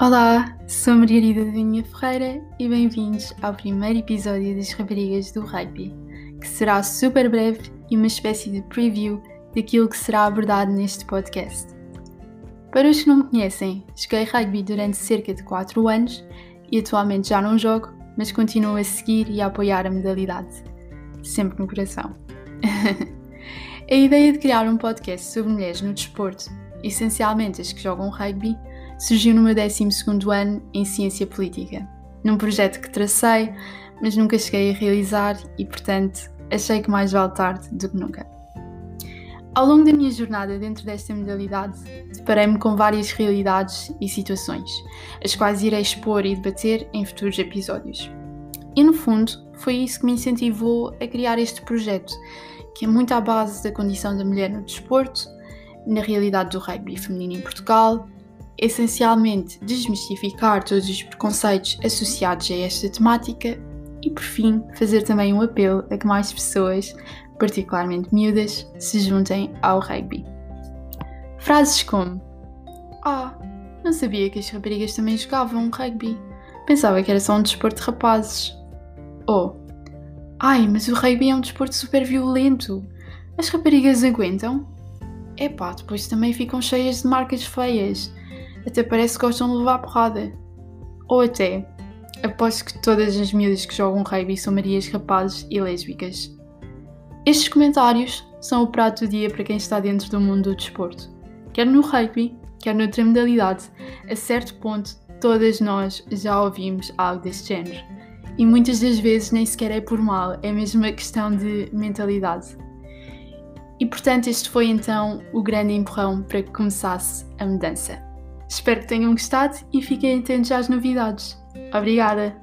Olá, sou Margarida da Vinha Ferreira e bem-vindos ao primeiro episódio das Raparigas do Rugby, que será super breve e uma espécie de preview daquilo que será abordado neste podcast. Para os que não me conhecem, joguei rugby durante cerca de 4 anos e atualmente já não jogo, mas continuo a seguir e a apoiar a modalidade, sempre no coração. a ideia de criar um podcast sobre mulheres no desporto, essencialmente as que jogam rugby, surgiu no meu 12 ano em Ciência Política, num projeto que tracei, mas nunca cheguei a realizar e, portanto, achei que mais vale tarde do que nunca. Ao longo da minha jornada dentro desta modalidade, deparei-me com várias realidades e situações, as quais irei expor e debater em futuros episódios. E no fundo, foi isso que me incentivou a criar este projeto, que é muito à base da condição da mulher no desporto, na realidade do rugby feminino em Portugal essencialmente desmistificar todos os preconceitos associados a esta temática e, por fim, fazer também um apelo a que mais pessoas, particularmente miúdas, se juntem ao rugby. Frases como: Ah, não sabia que as raparigas também jogavam rugby. Pensava que era só um desporto de rapazes. Ou Ai, mas o rugby é um desporto super violento. As raparigas aguentam? Epá, depois também ficam cheias de marcas feias até parece que gostam de levar porrada. Ou até, aposto que todas as miúdas que jogam rugby são marias rapazes e lésbicas. Estes comentários são o prato do dia para quem está dentro do mundo do desporto. Quer no rugby, quer noutra modalidade, a certo ponto todas nós já ouvimos algo deste género. E muitas das vezes nem sequer é por mal, é mesmo uma questão de mentalidade. E portanto, este foi então o grande empurrão para que começasse a mudança. Espero que tenham gostado e fiquem atentos às novidades. Obrigada!